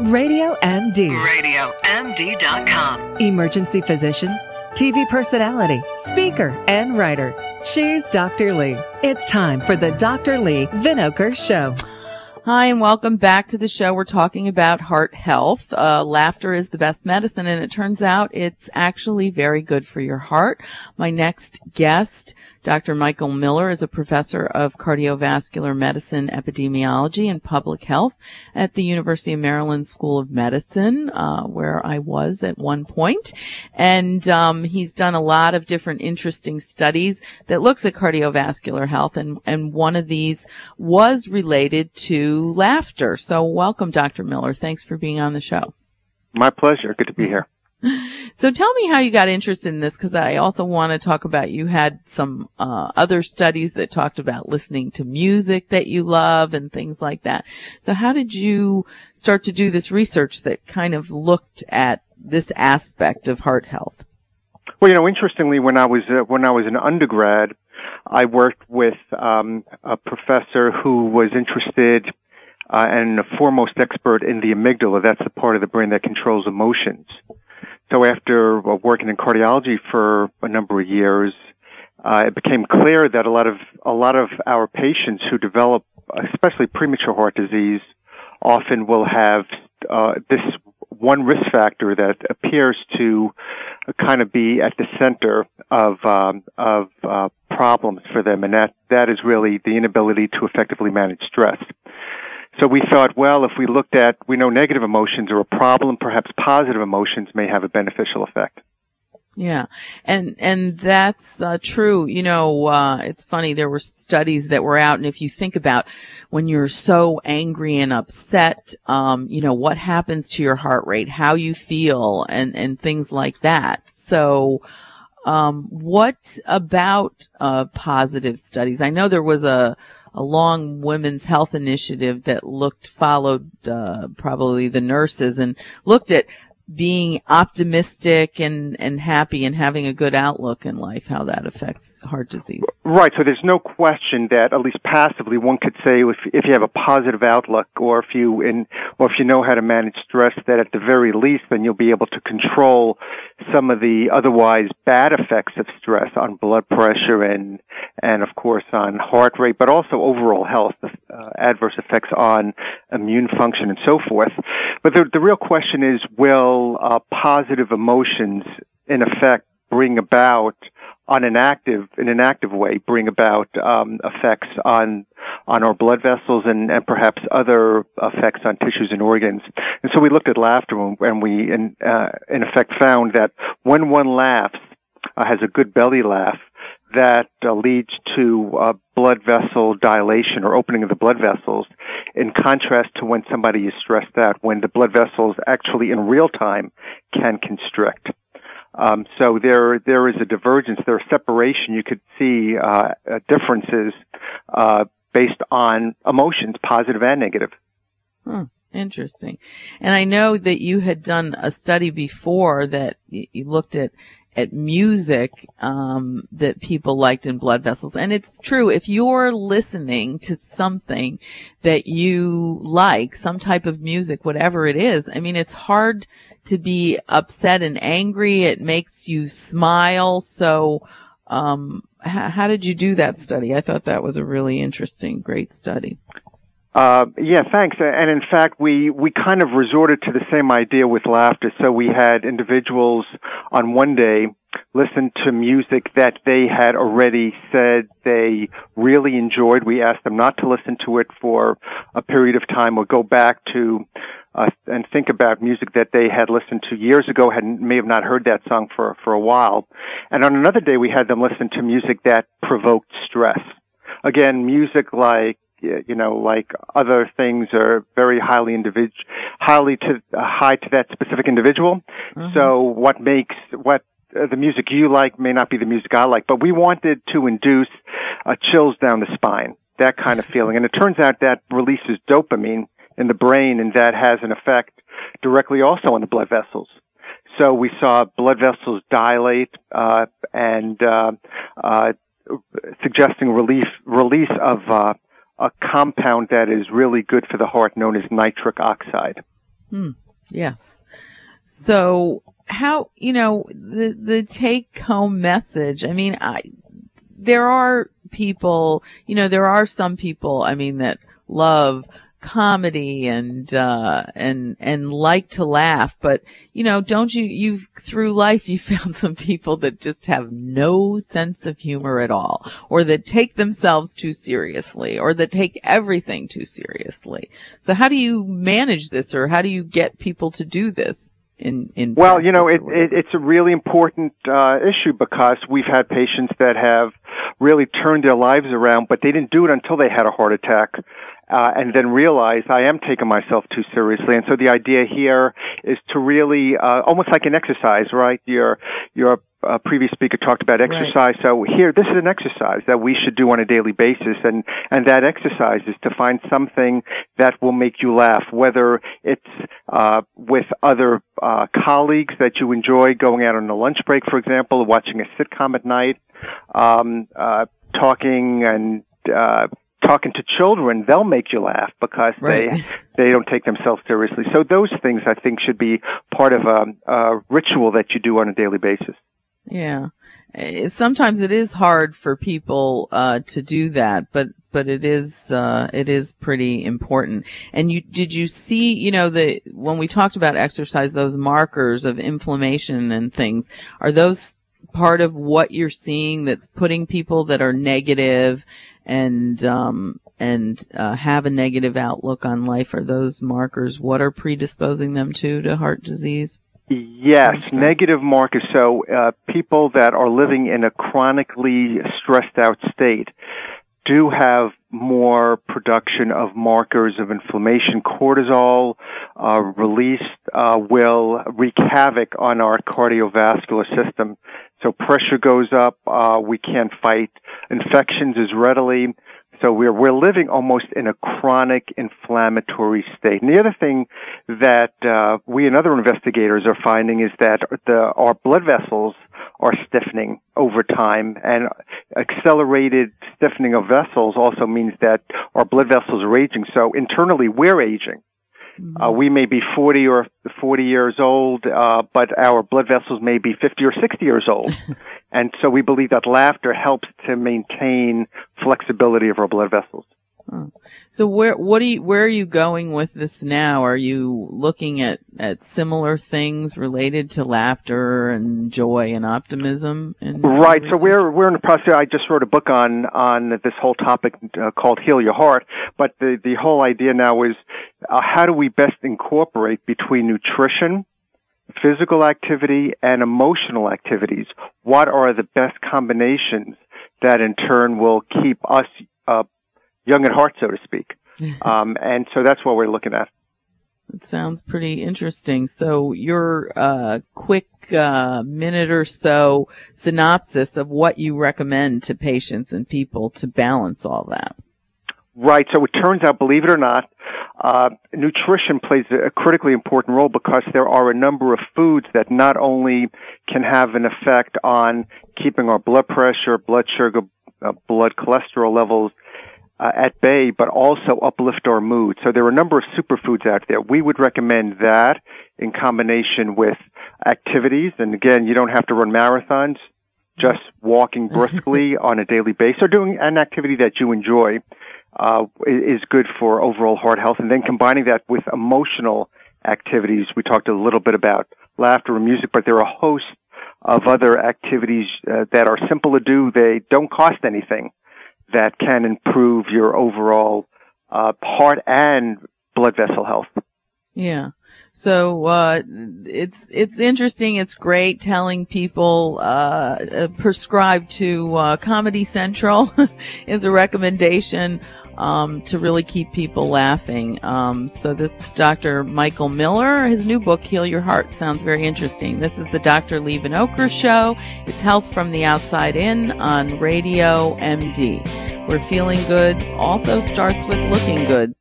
Radio MD. RadioMD.com. Emergency physician, TV personality, speaker, and writer. She's Dr. Leigh. It's time for the Dr. Leigh Vinocur Show. Hi, and welcome back to the show. We're talking about heart health. Uh, laughter is the best medicine, and it turns out it's actually very good for your heart. My next guest, Dr. Michael Miller, is a professor of cardiovascular medicine, epidemiology, and public health at the University of Maryland School of Medicine, uh, where I was at one point. And um, he's done a lot of different interesting studies that looks at cardiovascular health, and and one of these was related to laughter. So welcome, Dr. Miller. Thanks for being on the show. My pleasure. Good to be here. So tell me how you got interested in this because I also want to talk about you had some uh, other studies that talked about listening to music that you love and things like that. So how did you start to do this research that kind of looked at this aspect of heart health? Well, you know, interestingly, when I was uh, when I was an undergrad, I worked with um, a professor who was interested uh, and a foremost expert in the amygdala. That's the part of the brain that controls emotions. So after uh, working in cardiology for a number of years, uh, it became clear that a lot of a lot of our patients who develop, especially premature heart disease, often will have uh, this one risk factor that appears to kind of be at the center of um, of uh, problems for them, and that that is really the inability to effectively manage stress. So we thought, well, if we looked at, we know negative emotions are a problem, perhaps positive emotions may have a beneficial effect. Yeah. And, and that's uh, true. You know, uh, it's funny. There were studies that were out. And if you think about when you're so angry and upset, um, you know, what happens to your heart rate, how you feel and, and things like that. So, um, what about, uh, positive studies? I know there was a, a long women's health initiative that looked, followed, uh, probably the nurses and looked at being optimistic and, and happy and having a good outlook in life, how that affects heart disease. Right. So there's no question that at least passively one could say if, if you have a positive outlook or if you in, or if you know how to manage stress that at the very least then you'll be able to control some of the otherwise bad effects of stress on blood pressure and, and of course on heart rate, but also overall health, uh, adverse effects on immune function and so forth. But the, the real question is, will uh, positive emotions, in effect, bring about on an active, in an active way, bring about um, effects on on our blood vessels and, and perhaps other effects on tissues and organs. And so we looked at laughter and we, in, uh, in effect, found that when one laughs, uh, has a good belly laugh, that uh, leads to uh, blood vessel dilation or opening of the blood vessels in contrast to when somebody is stressed out when the blood vessels actually in real time can constrict um, so there there is a divergence there is separation you could see uh, uh differences uh, based on emotions positive and negative hmm. Interesting. And I know that you had done a study before that you looked at at music um, that people liked in blood vessels. And it's true if you're listening to something that you like, some type of music, whatever it is. I mean, it's hard to be upset and angry. It makes you smile. So, um, h- how did you do that study? I thought that was a really interesting, great study. Uh, yeah, thanks. And in fact, we, we kind of resorted to the same idea with laughter. So we had individuals on one day listen to music that they had already said they really enjoyed. We asked them not to listen to it for a period of time or go back to uh, and think about music that they had listened to years ago, had may have not heard that song for for a while. And on another day, we had them listen to music that provoked stress. Again, music like you know, like other things are very highly individual, highly to uh, high to that specific individual. Mm-hmm. So what makes what uh, the music you like may not be the music I like, but we wanted to induce uh, chills down the spine, that kind of feeling. And it turns out that releases dopamine in the brain, and that has an effect directly also on the blood vessels. So we saw blood vessels dilate uh, and uh, uh, suggesting relief release of uh, a compound that is really good for the heart known as nitric oxide. Hmm. Yes. So how, you know, the, the take home message, I mean, I, there are people, you know, there are some people, I mean, that love comedy and uh and and like to laugh but you know don't you you through life you found some people that just have no sense of humor at all or that take themselves too seriously or that take everything too seriously. So how do you manage this or how do you get people to do this in in well you know it, it, it's a really important uh issue because we've had patients that have really turned their lives around but they didn't do it until they had a heart attack uh, and then realize I am taking myself too seriously. And so the idea here is to really, uh, almost like an exercise, right? Your, your uh, previous speaker talked about exercise. Right. So here, this is an exercise that we should do on a daily basis, and and that exercise is to find something that will make you laugh, whether it's uh, with other uh, colleagues that you enjoy going out on a lunch break, for example, watching a sitcom at night, um, uh, talking and uh, talking to children, they'll make you laugh because right. they they don't take themselves seriously. So those things I think should be part of a, a ritual that you do on a daily basis. Yeah. Eh, sometimes it is hard for people uh, to do that, but but it is uh, it is pretty important. And you did you see you know the when we talked about exercise, those markers of inflammation and things are those part of what you're seeing that's putting people that are negative and um, and uh, have a negative outlook on life are those markers what are predisposing them to to heart disease yes negative markers so uh, people that are living in a chronically stressed out state do have more production of markers of inflammation. Cortisol uh, released uh, will wreak havoc on our cardiovascular system. So pressure goes up. Uh, we can't fight infections as readily. So we're we're living almost in a chronic inflammatory state. And the other thing that uh, we and other investigators are finding is that the our blood vessels are stiffening over time, and accelerated stiffening of vessels also means that our blood vessels are aging. So internally, we're aging. Uh, we may be 40 or 40 years old, uh, but our blood vessels may be 50 or 60 years old. and so we believe that laughter helps to maintain flexibility of our blood vessels. So where what are you where are you going with this now? Are you looking at at similar things related to laughter and joy and optimism? right. So we're we're in the process. I just wrote a book on on this whole topic uh, called Heal Your Heart. But the the whole idea now is uh, how do we best incorporate between nutrition, physical activity, and emotional activities? What are the best combinations that in turn will keep us uh, young at heart, so to speak. um, and so that's what we're looking at. It sounds pretty interesting. So your uh, quick uh, minute or so synopsis of what you recommend to patients and people to balance all that. Right. So it turns out, believe it or not, uh, nutrition plays a critically important role because there are a number of foods that not only can have an effect on keeping our blood pressure, blood sugar, uh, blood cholesterol levels uh, at bay, but also uplift our mood. So there are a number of superfoods out there. We would recommend that in combination with activities. And again, you don't have to run marathons. Just walking briskly on a daily basis or doing an activity that you enjoy uh, is good for overall heart health. And then combining that with emotional activities. We talked a little bit about laughter and music, but there are a host of other activities uh, that are simple to do. They don't cost anything that can improve your overall uh, heart and blood vessel health. Yeah. So uh, it's it's interesting. It's great telling people uh, uh to uh, Comedy Central is a recommendation um, to really keep people laughing. Um, so this Dr. Michael Miller, his new book, Heal Your Heart, sounds very interesting. This is the Dr. Leigh Vinocur Show. It's Health from the Outside In on Radio MD. Where feeling good also starts with looking good.